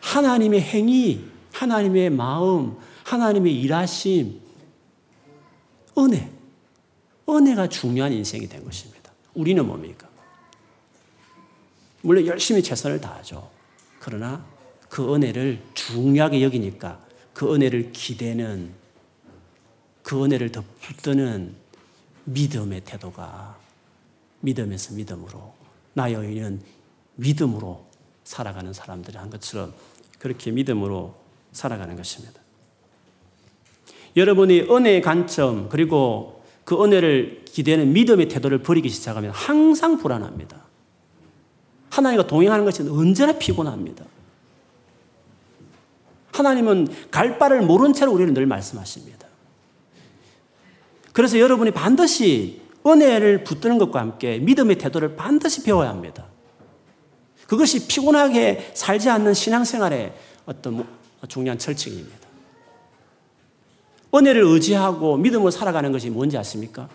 하나님의 행위, 하나님의 마음, 하나님의 일하심, 은혜. 은혜가 중요한 인생이 된 것입니다. 우리는 뭡니까? 물론 열심히 최선을 다하죠. 그러나 그 은혜를 중요하게 여기니까 그 은혜를 기대는 그 은혜를 더 붙드는 믿음의 태도가 믿음에서 믿음으로 나여인은 믿음으로 살아가는 사람들이 한 것처럼 그렇게 믿음으로 살아가는 것입니다. 여러분이 은혜의 관점 그리고 그 은혜를 기대는 믿음의 태도를 버리기 시작하면 항상 불안합니다. 하나님과 동행하는 것은 언제나 피곤합니다. 하나님은 갈 바를 모른 채로 우리는 늘 말씀하십니다. 그래서 여러분이 반드시 은혜를 붙드는 것과 함께 믿음의 태도를 반드시 배워야 합니다. 그것이 피곤하게 살지 않는 신앙생활의 어떤 중요한 철칙입니다. 은혜를 의지하고 믿음으로 살아가는 것이 뭔지 아십니까?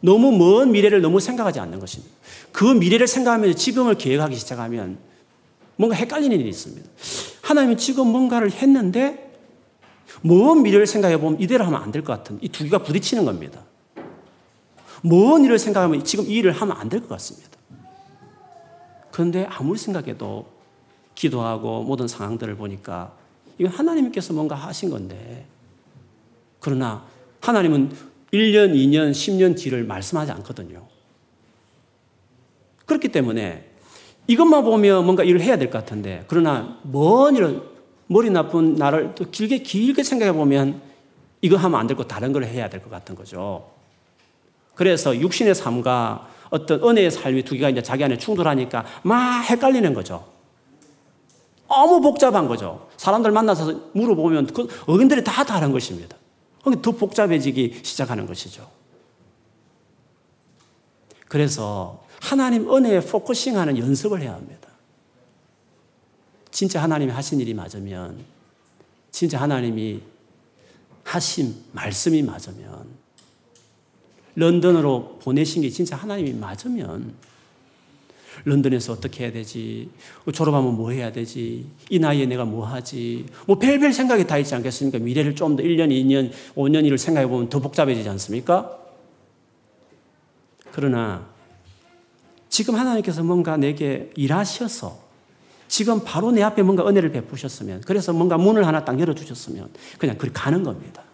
너무 먼 미래를 너무 생각하지 않는 것입니다. 그 미래를 생각하면서 지금을 계획하기 시작하면 뭔가 헷갈리는 일이 있습니다. 하나님이 지금 뭔가를 했는데 먼 미래를 생각해 보면 이대로 하면 안 될 것 같은 이 두 개가 부딪히는 겁니다. 먼 일을 생각하면 지금 이 일을 하면 안 될 것 같습니다. 그런데 아무리 생각해도 기도하고 모든 상황들을 보니까 이건 하나님께서 뭔가 하신 건데 그러나 하나님은 1년, 2년, 10년 뒤를 말씀하지 않거든요. 그렇기 때문에 이것만 보면 뭔가 일을 해야 될 것 같은데, 그러나 먼 일을 머리 나쁜 나를 또 길게 길게 생각해 보면 이거 하면 안될거 다른 걸 해야 될 것 같은 거죠. 그래서 육신의 삶과 어떤 은혜의 삶이 두 개가 이제 자기 안에 충돌하니까 막 헷갈리는 거죠. 너무 복잡한 거죠. 사람들 만나서 물어보면 그 의견들이 다 다른 것입니다. 더 복잡해지기 시작하는 것이죠. 그래서 하나님 은혜에 포커싱하는 연습을 해야 합니다. 진짜 하나님이 하신 일이 맞으면, 진짜 하나님이 하신 말씀이 맞으면, 런던으로 보내신 게 진짜 하나님이 맞으면, 런던에서 어떻게 해야 되지? 졸업하면 뭐 해야 되지? 이 나이에 내가 뭐 하지? 뭐 별별 생각이 다 있지 않겠습니까? 미래를 좀 더 1년, 2년, 5년 일을 생각해 보면 더 복잡해지지 않습니까? 그러나 지금 하나님께서 뭔가 내게 일하셔서 지금 바로 내 앞에 뭔가 은혜를 베푸셨으면 그래서 뭔가 문을 하나 딱 열어주셨으면 그냥 그리 가는 겁니다.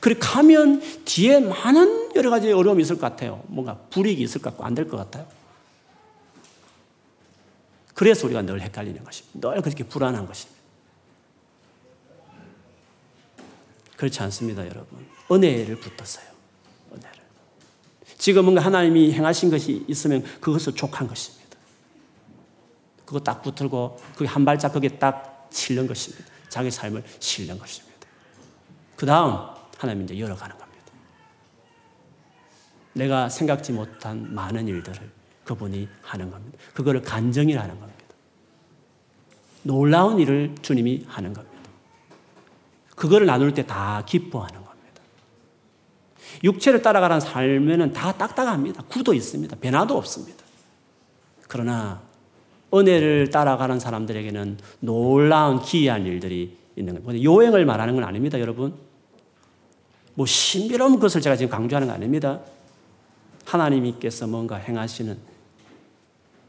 그리 가면 뒤에 많은 여러 가지 어려움이 있을 것 같아요. 뭔가 불이익이 있을 것 같고 안 될 것 같아요. 그래서 우리가 늘 헷갈리는 것입니다. 늘 그렇게 불안한 것입니다. 그렇지 않습니다, 여러분. 은혜를 붙었어요. 지금 뭔가 하나님이 행하신 것이 있으면 그것을 족한 것입니다. 그거 딱 붙들고 그게 한 발짝 거기에 딱 실는 것입니다. 자기 삶을 실는 것입니다. 그 다음 하나님 이제 열어가는 겁니다. 내가 생각지 못한 많은 일들을 그분이 하는 겁니다. 그거를 간정이라는 겁니다. 놀라운 일을 주님이 하는 겁니다. 그거를 나눌 때 다 기뻐하는 겁니다. 육체를 따라가는 삶에는 다 딱딱합니다. 구도 있습니다. 변화도 없습니다. 그러나 은혜를 따라가는 사람들에게는 놀라운 기이한 일들이 있는 거예요. 요행을 말하는 건 아닙니다, 여러분. 뭐 신비로운 것을 제가 지금 강조하는 거 아닙니다. 하나님께서 뭔가 행하시는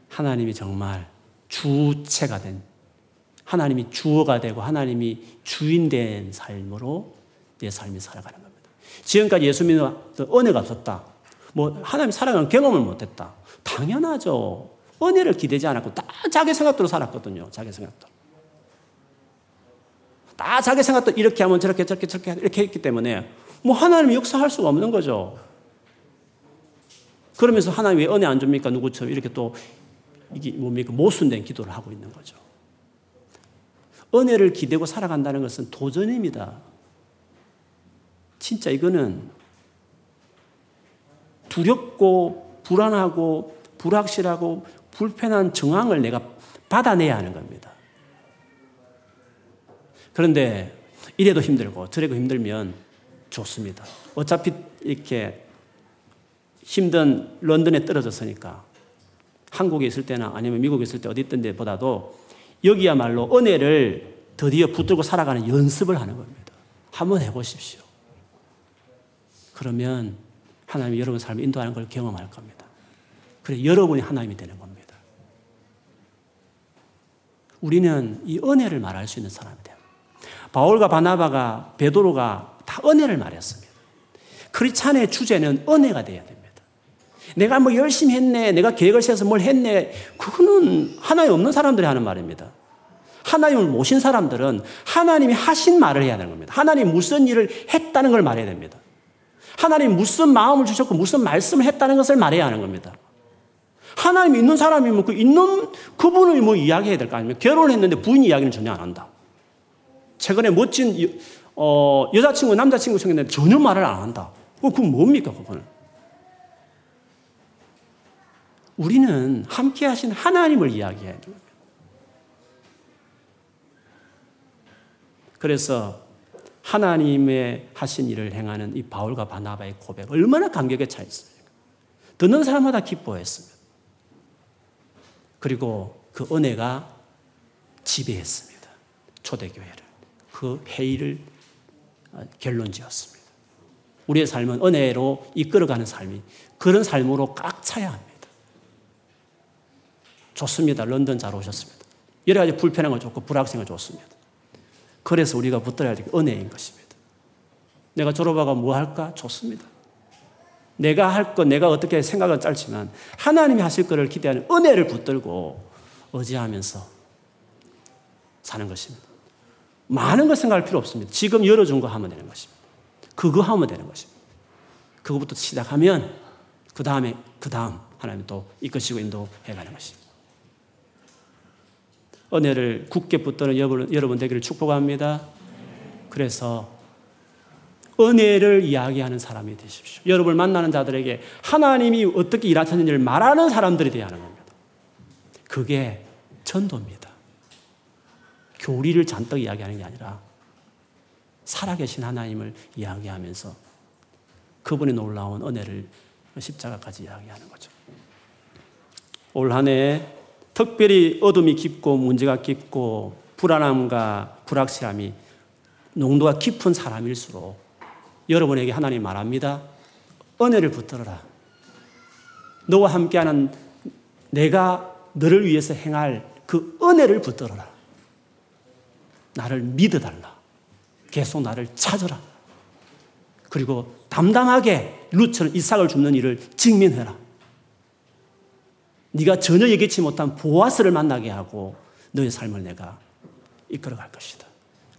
하나님이 정말 주체가 된 하나님이 주어가 되고 하나님이 주인 된 삶으로 내 삶이 살아가는 겁니다. 지금까지 예수 믿는 은혜가 없었다. 뭐 하나님 사랑을 경험을 못했다. 당연하죠. 은혜를 기대지 않았고 다 자기 생각대로 살았거든요. 자기 생각대로. 다 자기 생각대로 이렇게 하면 저렇게 저렇게 저렇게 이렇게 했기 때문에 뭐 하나님이 역사할 수가 없는 거죠. 그러면서 하나님 왜 은혜 안 줍니까? 누구처럼 이렇게 또 이게 뭡니까? 모순된 기도를 하고 있는 거죠. 은혜를 기대고 살아간다는 것은 도전입니다. 진짜 이거는 두렵고 불안하고 불확실하고 불편한 정황을 내가 받아내야 하는 겁니다. 그런데 이래도 힘들고 저래도 힘들면 좋습니다. 어차피 이렇게 힘든 런던에 떨어졌으니까 한국에 있을 때나 아니면 미국에 있을 때 어디 있던 데보다도 여기야말로 은혜를 드디어 붙들고 살아가는 연습을 하는 겁니다. 한번 해보십시오. 그러면 하나님이 여러분 삶을 인도하는 걸 경험할 겁니다. 그래, 여러분이 하나님이 되는 겁니다. 우리는 이 은혜를 말할 수 있는 사람이 돼요. 바울과 바나바가, 베드로가 다 은혜를 말했습니다. 크리찬의 주제는 은혜가 돼야 됩니다. 내가 뭐 열심히 했네, 내가 계획을 세워서 뭘 했네, 그거는 하나님 없는 사람들이 하는 말입니다. 하나님을 모신 사람들은 하나님이 하신 말을 해야 되는 겁니다. 하나님 무슨 일을 했다는 걸 말해야 됩니다. 하나님 무슨 마음을 주셨고 무슨 말씀을 했다는 것을 말해야 하는 겁니다. 하나님 있는 사람이면 그 있는 그분을 뭐 이야기해야 될 거 아닙니까? 결혼했는데 부인 이야기는 전혀 안 한다. 최근에 멋진 어, 여자친구, 남자친구 생겼는데 전혀 말을 안 한다. 그건 뭡니까, 그거는? 우리는 함께 하신 하나님을 이야기해야 됩니다. 그래서 하나님의 하신 일을 행하는 이 바울과 바나바의 고백 얼마나 감격에 차 있습니까? 듣는 사람마다 기뻐했습니다. 그리고 그 은혜가 지배했습니다. 초대교회를. 그 회의를 결론지었습니다. 우리의 삶은 은혜로 이끌어가는 삶이 그런 삶으로 꽉 차야 합니다. 좋습니다. 런던 잘 오셨습니다. 여러 가지 불편한 거 좋고 불확실한 거 좋습니다. 그래서 우리가 붙들어야 될 은혜인 것입니다. 내가 졸업하고 뭐 할까? 좋습니다. 내가 할 것, 내가 어떻게 생각은 짧지만 하나님이 하실 것을 기대하는 은혜를 붙들고 의지하면서 사는 것입니다. 많은 걸 생각할 필요 없습니다. 지금 열어준 거 하면 되는 것입니다. 그거 하면 되는 것입니다. 그거부터 시작하면 그 다음에 그 다음 하나님 또 이끄시고 인도해가는 것입니다. 은혜를 굳게 붙드는 여러분, 여러분 되기를 축복합니다. 그래서 은혜를 이야기하는 사람이 되십시오. 여러분을 만나는 자들에게 하나님이 어떻게 일하셨는지를 말하는 사람들이 되어야 하는 겁니다. 그게 전도입니다. 교리를 잔뜩 이야기하는 게 아니라 살아계신 하나님을 이야기하면서 그분의 놀라운 은혜를 십자가까지 이야기하는 거죠. 올 한해 특별히 어둠이 깊고 문제가 깊고 불안함과 불확실함이 농도가 깊은 사람일수록 여러분에게 하나님 말합니다. 은혜를 붙들어라. 너와 함께하는 내가 너를 위해서 행할 그 은혜를 붙들어라. 나를 믿어달라. 계속 나를 찾아라. 그리고 담담하게 루처럼 이삭을 줍는 일을 직면해라. 네가 전혀 예기치 못한 보아스를 만나게 하고 너의 삶을 내가 이끌어갈 것이다.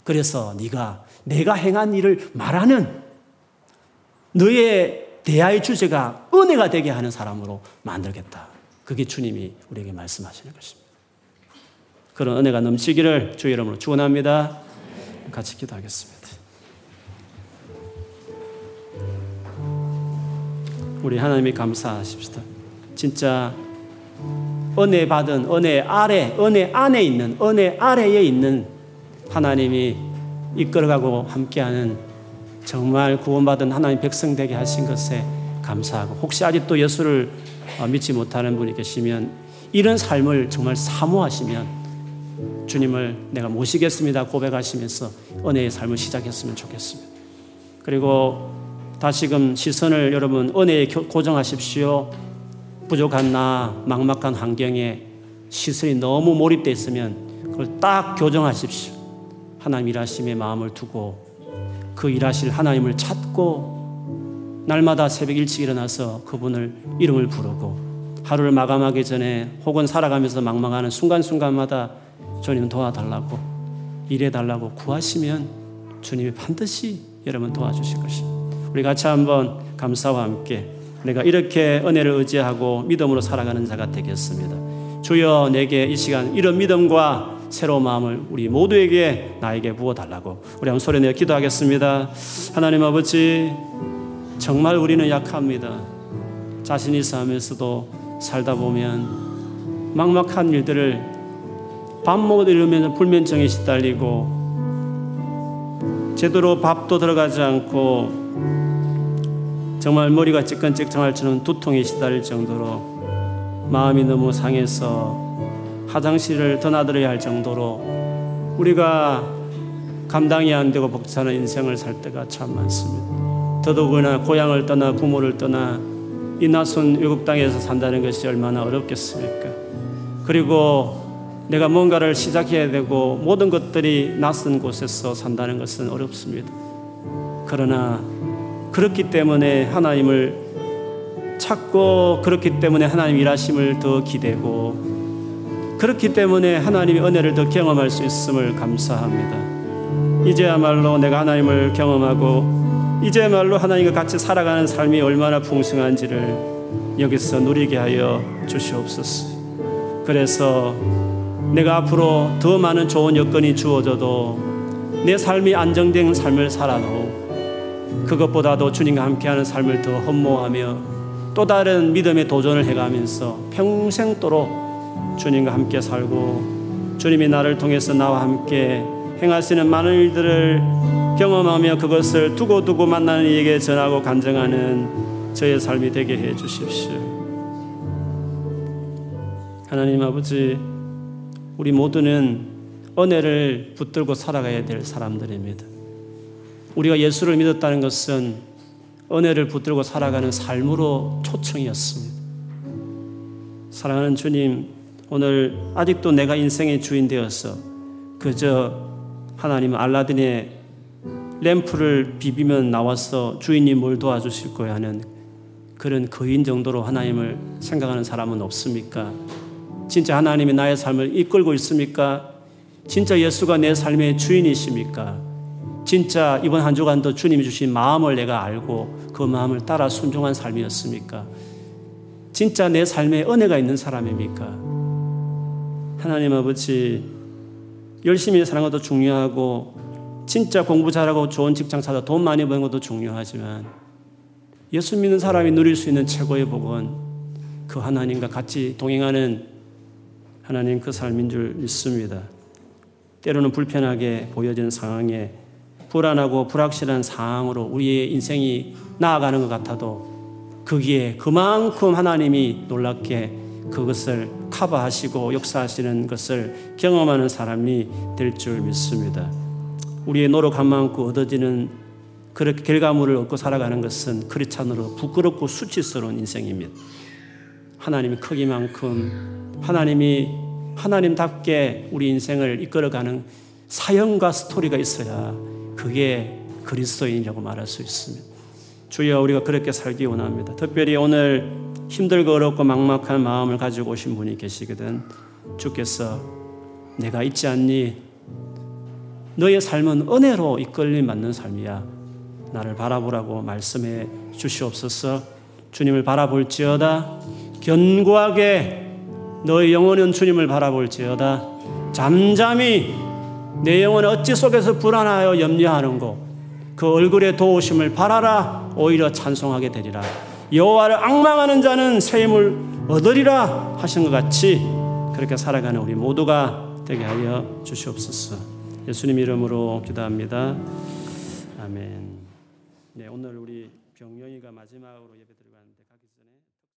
그래서 네가 내가 행한 일을 말하는 너의 대화의 주제가 은혜가 되게 하는 사람으로 만들겠다. 그게 주님이 우리에게 말씀하시는 것입니다. 그런 은혜가 넘치기를 주 이름으로 축원합니다. 같이 기도하겠습니다. 우리 하나님이 감사하십시다. 진짜 은혜 받은 은혜 아래, 은혜 안에 있는 은혜 아래에 있는 하나님이 이끌어가고 함께하는 정말 구원받은 하나님 백성 되게 하신 것에 감사하고 혹시 아직도 예수를 믿지 못하는 분이 계시면 이런 삶을 정말 사모하시면 주님을 내가 모시겠습니다 고백하시면서 은혜의 삶을 시작했으면 좋겠습니다. 그리고 다시금 시선을 여러분 은혜에 고정하십시오. 부족한 나, 막막한 환경에 시선이 너무 몰입되어 있으면 그걸 딱 교정하십시오. 하나님 일하심에 마음을 두고 그 일하실 하나님을 찾고 날마다 새벽 일찍 일어나서 그분을 이름을 부르고 하루를 마감하기 전에 혹은 살아가면서 망망하는 순간순간마다 주님 도와달라고 일해달라고 구하시면 주님이 반드시 여러분 도와주실 것입니다. 우리 같이 한번 감사와 함께 내가 이렇게 은혜를 의지하고 믿음으로 살아가는 자가 되겠습니다. 주여 내게 이 시간 이런 믿음과 새로운 마음을 우리 모두에게 나에게 부어 달라고 우리 한번 소리 내어 기도하겠습니다. 하나님 아버지 정말 우리는 약합니다. 자신이 있으면서도 살다 보면 막막한 일들을 밥 먹으려면 불면증에 시달리고 제대로 밥도 들어가지 않고 정말 머리가 찌끈찌끈할 처럼 두통에 시달릴 정도로 마음이 너무 상해서 화장실을 떠나들어야 할 정도로 우리가 감당이 안 되고 벅차는 인생을 살 때가 참 많습니다. 더더구나 고향을 떠나 부모를 떠나 이 낯선 외국 땅에서 산다는 것이 얼마나 어렵겠습니까? 그리고 내가 뭔가를 시작해야 되고 모든 것들이 낯선 곳에서 산다는 것은 어렵습니다. 그러나 그렇기 때문에 하나님을 찾고 그렇기 때문에 하나님 일하심을 더 기대고 그렇기 때문에 하나님의 은혜를 더 경험할 수 있음을 감사합니다. 이제야말로 내가 하나님을 경험하고 이제야말로 하나님과 같이 살아가는 삶이 얼마나 풍성한지를 여기서 누리게 하여 주시옵소서. 그래서 내가 앞으로 더 많은 좋은 여건이 주어져도 내 삶이 안정된 삶을 살아도 그것보다도 주님과 함께하는 삶을 더 헌모하며 또 다른 믿음의 도전을 해가면서 평생도록 주님과 함께 살고 주님이 나를 통해서 나와 함께 행하시는 많은 일들을 경험하며 그것을 두고두고 만나는 이에게 전하고 간증하는 저의 삶이 되게 해 주십시오. 하나님 아버지, 우리 모두는 은혜를 붙들고 살아가야 될 사람들입니다. 우리가 예수를 믿었다는 것은 은혜를 붙들고 살아가는 삶으로 초청이었습니다. 사랑하는 주님, 오늘 아직도 내가 인생의 주인 되어서 그저 하나님 알라딘의 램프를 비비면 나와서 주인이 뭘 도와주실 거야 하는 그런 거인 정도로 하나님을 생각하는 사람은 없습니까? 진짜 하나님이 나의 삶을 이끌고 있습니까? 진짜 예수가 내 삶의 주인이십니까? 진짜 이번 한 주간도 주님이 주신 마음을 내가 알고 그 마음을 따라 순종한 삶이었습니까? 진짜 내 삶에 은혜가 있는 사람입니까? 하나님 아버지, 열심히 사는 것도 중요하고, 진짜 공부 잘하고 좋은 직장 찾아 돈 많이 버는 것도 중요하지만, 예수 믿는 사람이 누릴 수 있는 최고의 복은 그 하나님과 같이 동행하는 하나님 그 삶인 줄 믿습니다. 때로는 불편하게 보여지는 상황에 불안하고 불확실한 상황으로 우리의 인생이 나아가는 것 같아도 거기에 그만큼 하나님이 놀랍게 그것을 커버하시고 역사하시는 것을 경험하는 사람이 될 줄 믿습니다. 우리의 노력한 만큼 얻어지는 그렇게 결과물을 얻고 살아가는 것은 않으로 부끄럽고 수치스러운 인생입니다. 하나님이 크기만큼 하나님이 하나님답게 우리 인생을 이끌어가는 사연과 스토리가 있어야 그게 그리스도인이라고 말할 수 있습니다. 주여 우리가 그렇게 살기 원합니다. 특별히 오늘 힘들고 어렵고 막막한 마음을 가지고 오신 분이 계시거든 주께서 내가 있지 않니? 너의 삶은 은혜로 이끌림 받는 삶이야. 나를 바라보라고 말씀해 주시옵소서. 주님을 바라볼지어다. 견고하게 너의 영혼은 주님을 바라볼지어다. 잠잠히 내 영혼 어찌 속에서 불안하여 염려하는고 그 얼굴에 도우심을 바라라 오히려 찬송하게 되리라. 여호와를 악망하는 자는 새 힘을 얻으리라 하신 것 같이 그렇게 살아가는 우리 모두가 되게 하여 주시옵소서. 예수님 이름으로 기도합니다. 아멘. 네 오늘 우리 병영이가 마지막으로